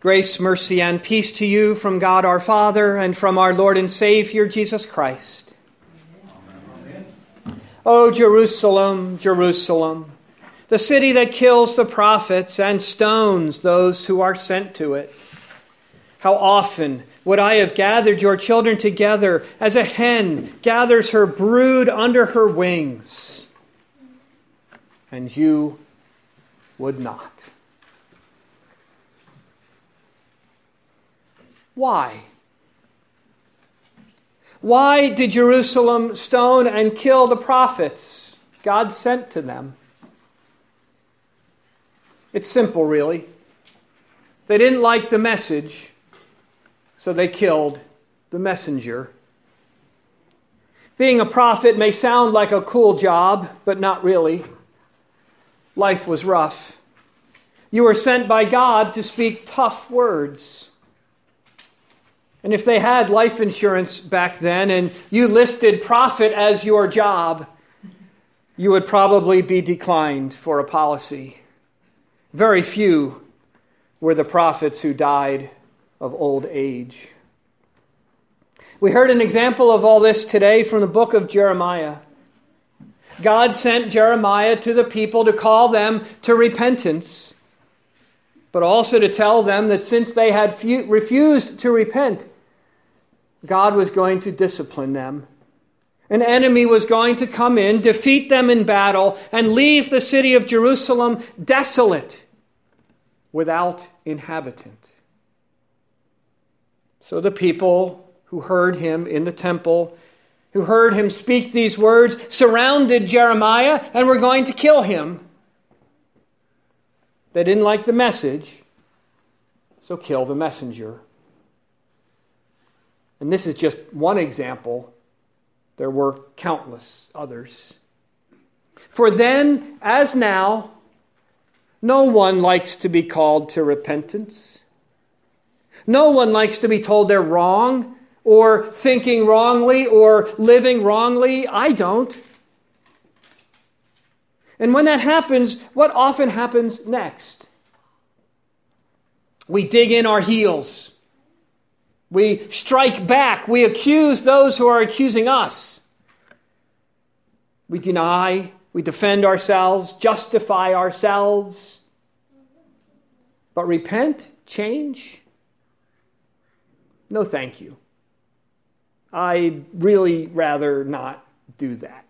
Grace, mercy, and peace to you from God our Father and from our Lord and Savior Jesus Christ. O Jerusalem, Jerusalem, the city that kills the prophets and stones those who are sent to it. How often would I have gathered your children together as a hen gathers her brood under her wings, and you would not. Why? Why did Jerusalem stone and kill the prophets God sent to them? It's simple, really. They didn't like the message, so they killed the messenger. Being a prophet may sound like a cool job, but not really. Life was rough. You were sent by God to speak tough words. And if they had life insurance back then and you listed prophet as your job, you would probably be declined for a policy. Very few were the prophets who died of old age. We heard an example of all this today from the book of Jeremiah. God sent Jeremiah to the people to call them to repentance but also to tell them that since they had fu- refused to repent, God was going to discipline them. An enemy was going to come in, defeat them in battle, and leave the city of Jerusalem desolate without inhabitant. So the people who heard him in the temple, who heard him speak these words, surrounded Jeremiah and were going to kill him. They didn't like the message, so kill the messenger. And this is just one example. There were countless others. For then, as now, no one likes to be called to repentance. No one likes to be told they're wrong or thinking wrongly or living wrongly. I don't. And when that happens, what often happens next? We dig in our heels. We strike back. We accuse those who are accusing us. We deny. We defend ourselves, justify ourselves. But repent, change? No, thank you. I'd really rather not do that.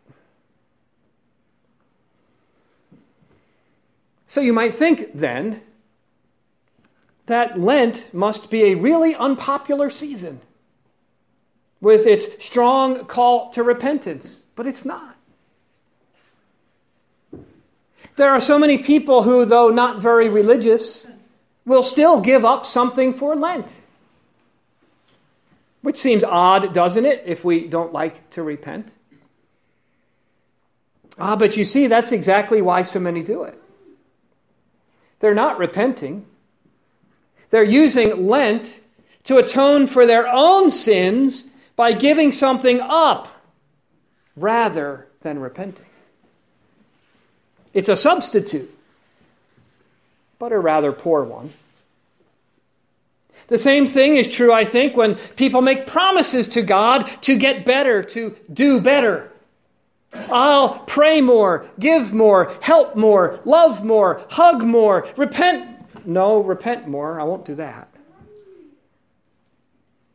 So you might think then that Lent must be a really unpopular season with its strong call to repentance, but it's not. There are so many people who, though not very religious, will still give up something for Lent. Which seems odd, doesn't it, if we don't like to repent? Ah, but you see, that's exactly why so many do it. They're not repenting. They're using Lent to atone for their own sins by giving something up rather than repenting. It's a substitute, but a rather poor one. The same thing is true, I think, when people make promises to God to get better, to do better. I'll pray more, give more, help more, love more, hug more, repent. No, repent more. I won't do that.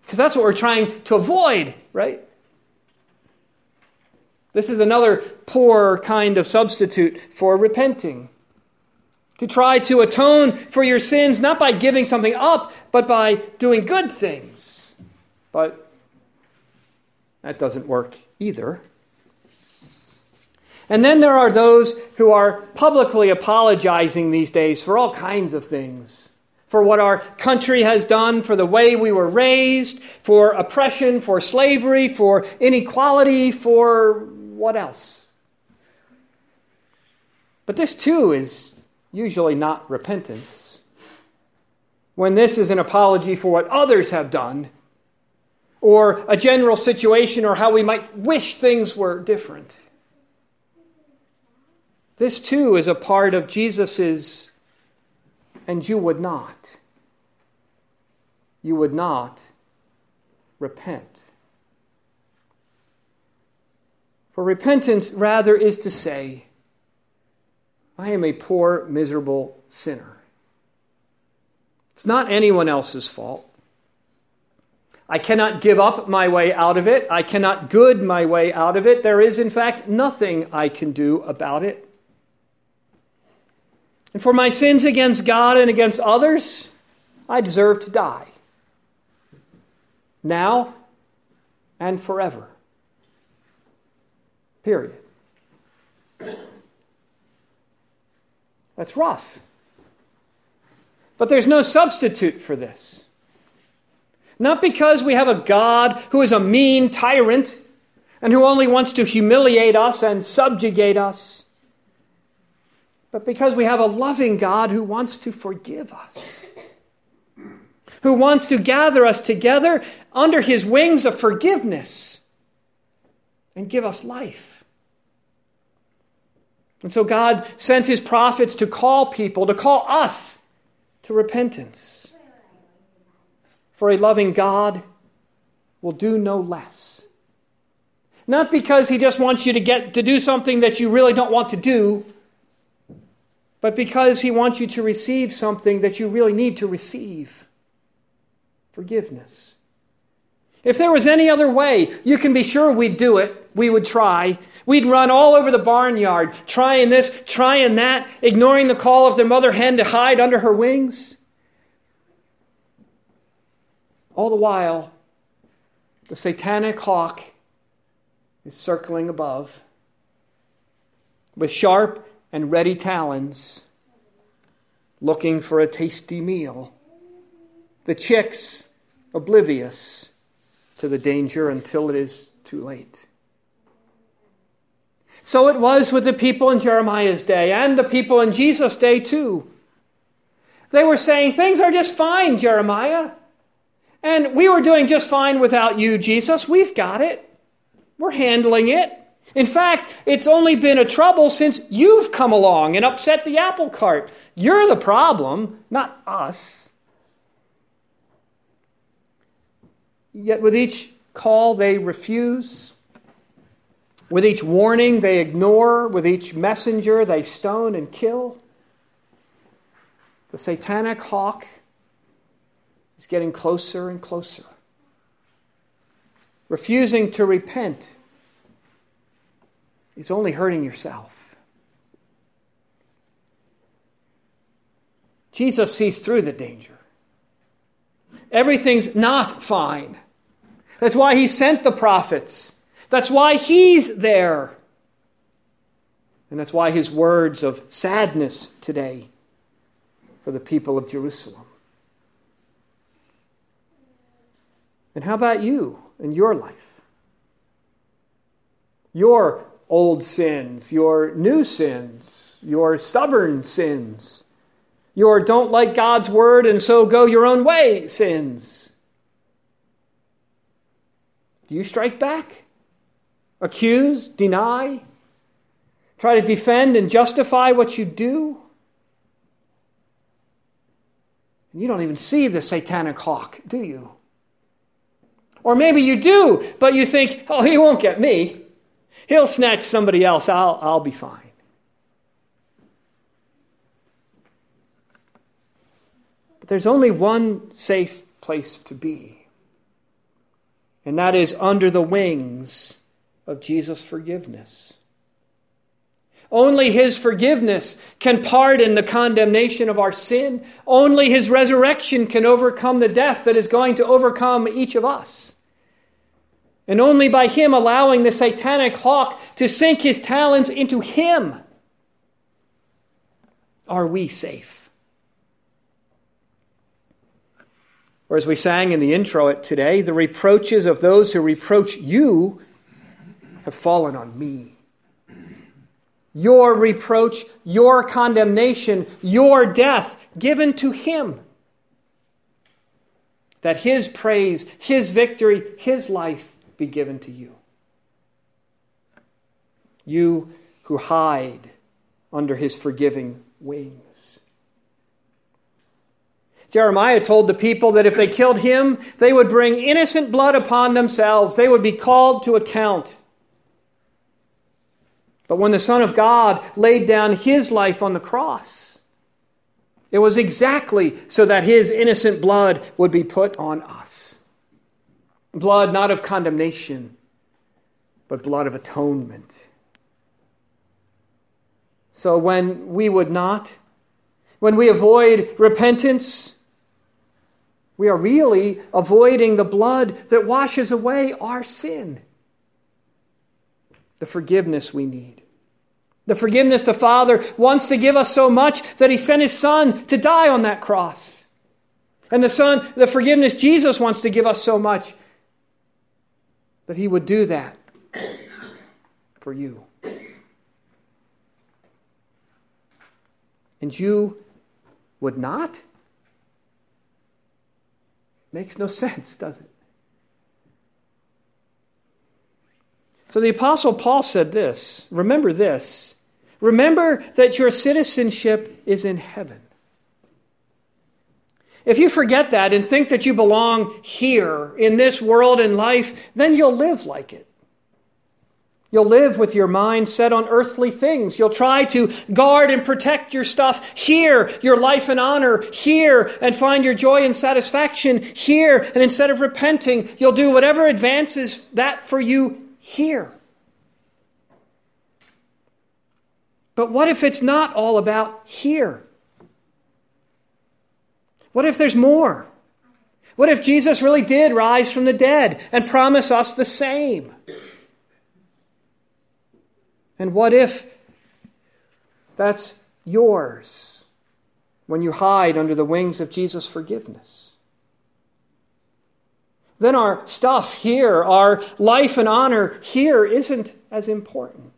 Because that's what we're trying to avoid, right? This is another poor kind of substitute for repenting. To try to atone for your sins, not by giving something up, but by doing good things. But that doesn't work either. And then there are those who are publicly apologizing these days for all kinds of things for what our country has done, for the way we were raised, for oppression, for slavery, for inequality, for what else? But this too is usually not repentance. When this is an apology for what others have done, or a general situation, or how we might wish things were different. This too is a part of Jesus's, and you would not. you would not repent. For repentance, rather, is to say, I am a poor, miserable sinner. It's not anyone else's fault. I cannot give up my way out of it. I cannot good my way out of it. There is, in fact, nothing I can do about it. And for my sins against God and against others, I deserve to die. Now and forever. Period. That's rough. But there's no substitute for this. Not because we have a God who is a mean tyrant and who only wants to humiliate us and subjugate us, but because we have a loving God who wants to forgive us, who wants to gather us together under his wings of forgiveness and give us life. And so God sent his prophets to call people, to call us to repentance. For a loving God will do no less. Not because he just wants you to get to do something that you really don't want to do, but because he wants you to receive something that you really need to receive forgiveness. If there was any other way, you can be sure we'd do it. We would try. We'd run all over the barnyard, trying this, trying that, ignoring the call of their mother hen to hide under her wings. All the while, the satanic hawk is circling above with sharp and ready talons, looking for a tasty meal. The chicks oblivious to the danger until it is too late. So it was with the people in Jeremiah's day and the people in Jesus' day too. They were saying, Things are just fine, Jeremiah. And we were doing just fine without you, Jesus. We've got it. We're handling it. In fact, it's only been a trouble since you've come along and upset the apple cart. You're the problem, not us. Yet with each call, they refuse. With each warning, they ignore. With each messenger, they stone and kill. The satanic hawk is getting closer and closer. Refusing to repent is only hurting yourself. Jesus sees through the danger. Everything's not fine. That's why he sent the prophets. That's why he's there. And that's why his words of sadness today for the people of Jerusalem. And how about you and your life? Your old sins, your new sins, your stubborn sins, your don't like God's word and so go your own way sins. Do you strike back? Accuse? Deny? Try to defend and justify what you do? You don't even see the satanic hawk, do you? Or maybe you do, but you think, oh, he won't get me. He'll snatch somebody else. I'll, I'll be fine. But there's only one safe place to be, and that is under the wings of Jesus' forgiveness. Only His forgiveness can pardon the condemnation of our sin. Only His resurrection can overcome the death that is going to overcome each of us. And only by Him allowing the satanic hawk to sink his talons into Him are we safe. Or as we sang in the intro today, the reproaches of those who reproach you have fallen on me your reproach, your condemnation, your death given to him. That his praise, his victory, his life be given to you. You who hide under his forgiving wings. Jeremiah told the people that if they killed him, they would bring innocent blood upon themselves. They would be called to account. But when the Son of God laid down his life on the cross, it was exactly so that his innocent blood would be put on us. Blood not of condemnation, but blood of atonement. So when we would not, when we avoid repentance, we are really avoiding the blood that washes away our sin. The forgiveness we need. The forgiveness the Father wants to give us so much that He sent His Son to die on that cross. And the Son, the forgiveness Jesus wants to give us so much that He would do that for you. And you would not? Makes no sense, does it? So the Apostle Paul said this remember this. Remember that your citizenship is in heaven. If you forget that and think that you belong here in this world and life, then you'll live like it. You'll live with your mind set on earthly things. You'll try to guard and protect your stuff here, your life and honor here, and find your joy and satisfaction here. And instead of repenting, you'll do whatever advances that for you here. But what if it's not all about here? What if there's more? What if Jesus really did rise from the dead and promise us the same? And what if that's yours when you hide under the wings of Jesus' forgiveness? Then our stuff here, our life and honor here, isn't as important.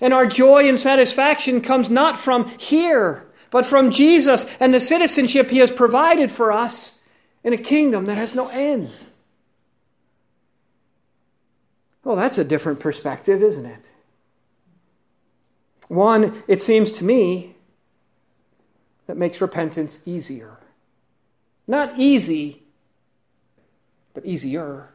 And our joy and satisfaction comes not from here, but from Jesus and the citizenship he has provided for us in a kingdom that has no end. Well, that's a different perspective, isn't it? One, it seems to me, that makes repentance easier. Not easy, but easier.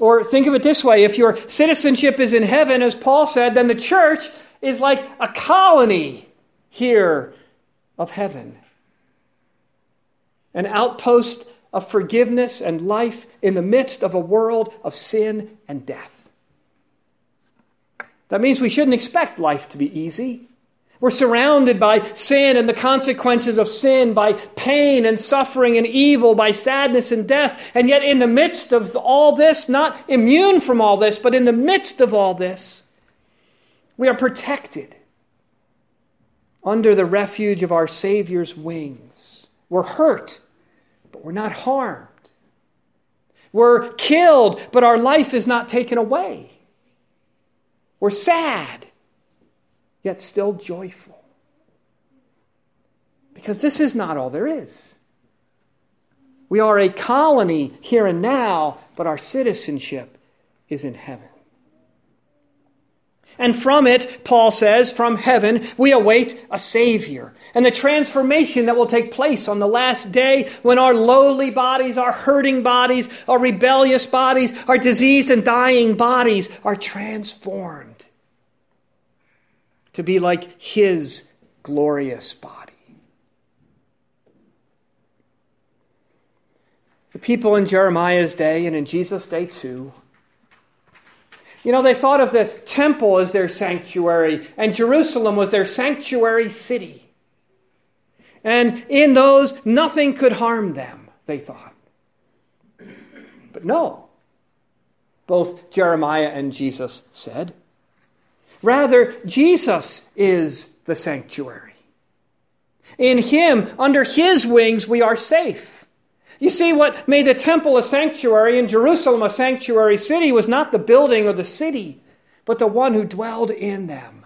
Or think of it this way if your citizenship is in heaven, as Paul said, then the church is like a colony here of heaven. An outpost of forgiveness and life in the midst of a world of sin and death. That means we shouldn't expect life to be easy. We're surrounded by sin and the consequences of sin, by pain and suffering and evil, by sadness and death. And yet, in the midst of all this, not immune from all this, but in the midst of all this, we are protected under the refuge of our Savior's wings. We're hurt, but we're not harmed. We're killed, but our life is not taken away. We're sad, yet still joyful. Because this is not all there is. We are a colony here and now, but our citizenship is in heaven. And from it, Paul says, from heaven, we await a Savior. And the transformation that will take place on the last day when our lowly bodies, our hurting bodies, our rebellious bodies, our diseased and dying bodies are transformed to be like His glorious body. The people in Jeremiah's day and in Jesus' day too you know, they thought of the temple as their sanctuary, and Jerusalem was their sanctuary city. And in those, nothing could harm them, they thought. But no, both Jeremiah and Jesus said. Rather, Jesus is the sanctuary. In Him, under His wings, we are safe. You see, what made the temple a sanctuary and Jerusalem a sanctuary city was not the building or the city, but the one who dwelled in them.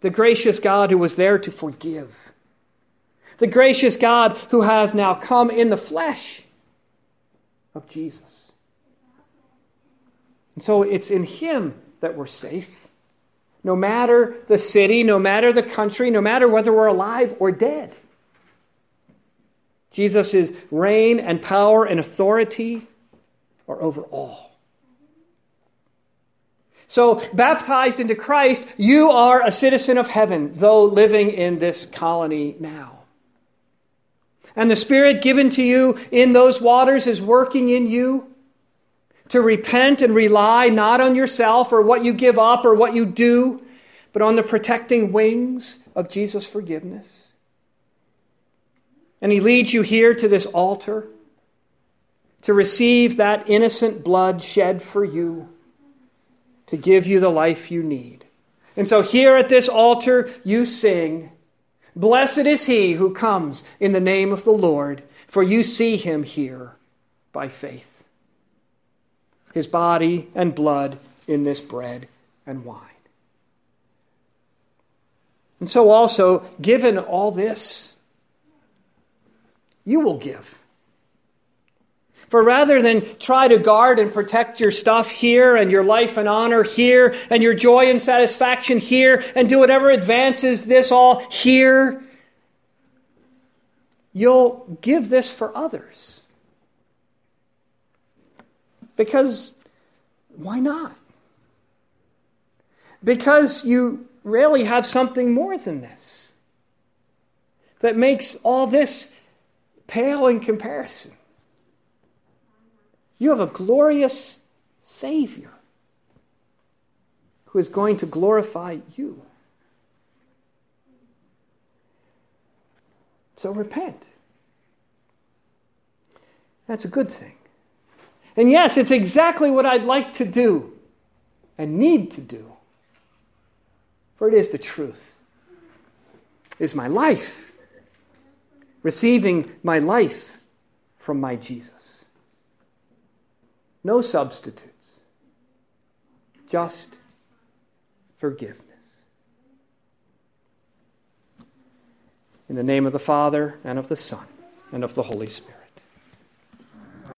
The gracious God who was there to forgive. The gracious God who has now come in the flesh of Jesus. And so it's in Him that we're safe. no matter the city, no matter the country, no matter whether we're alive or dead. Jesus' reign and power and authority are over all. So, baptized into Christ, you are a citizen of heaven, though living in this colony now. And the Spirit given to you in those waters is working in you to repent and rely not on yourself or what you give up or what you do, but on the protecting wings of Jesus' forgiveness. And He leads you here to this altar to receive that innocent blood shed for you, to give you the life you need. And so here at this altar, you sing, Blessed is he who comes in the name of the Lord, for you see him here by faith his body and blood in this bread and wine. And so, also, given all this, you will give. For rather than try to guard and protect your stuff here and your life and honor here and your joy and satisfaction here and do whatever advances this all here, you'll give this for others. Because why not? Because you really have something more than this that makes all this pale in comparison. You have a glorious Savior who is going to glorify you. So repent. That's a good thing. And yes, it's exactly what I'd like to do and need to do. For it is the truth. It is my life, receiving my life from my Jesus. No substitutes, just forgiveness. In the name of the Father, and of the Son, and of the Holy Spirit.